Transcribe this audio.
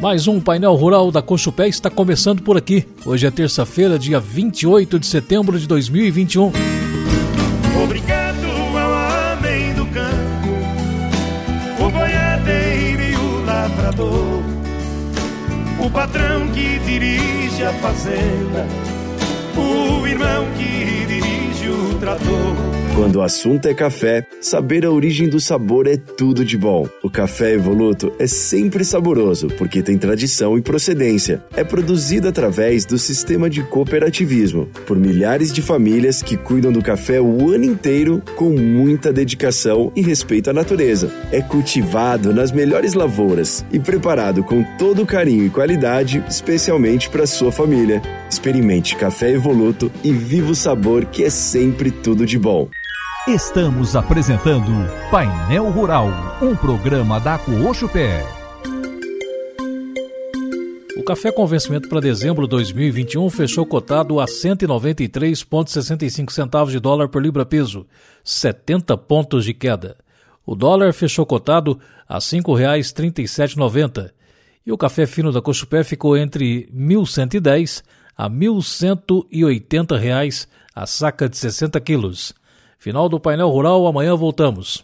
Mais um painel rural da Cochupé está começando por aqui. Hoje é terça-feira, dia 28 de setembro de 2021. Obrigado ao homem do campo, o boiadeiro e o lavrador, o patrão que dirige a fazenda, o irmão que dirige o trator. Quando o assunto é café, saber a origem do sabor é tudo de bom. O café Evoluto é sempre saboroso porque tem tradição e procedência. É produzido através do sistema de cooperativismo por milhares de famílias que cuidam do café o ano inteiro com muita dedicação e respeito à natureza. É cultivado nas melhores lavouras e preparado com todo carinho e qualidade, especialmente para sua família. Experimente café Evoluto e viva o sabor que é sempre tudo de bom. Estamos apresentando Painel Rural, um programa da Coochupé. O café com vencimento para dezembro de 2021 fechou cotado a 193,65 centavos de dólar por libra-peso, 70 pontos de queda. O dólar fechou cotado a R$ 5,3790 e o café fino da Cochupé ficou entre R$ 1.110 a 1.180 reais a saca de 60 quilos. Final do painel rural, amanhã voltamos.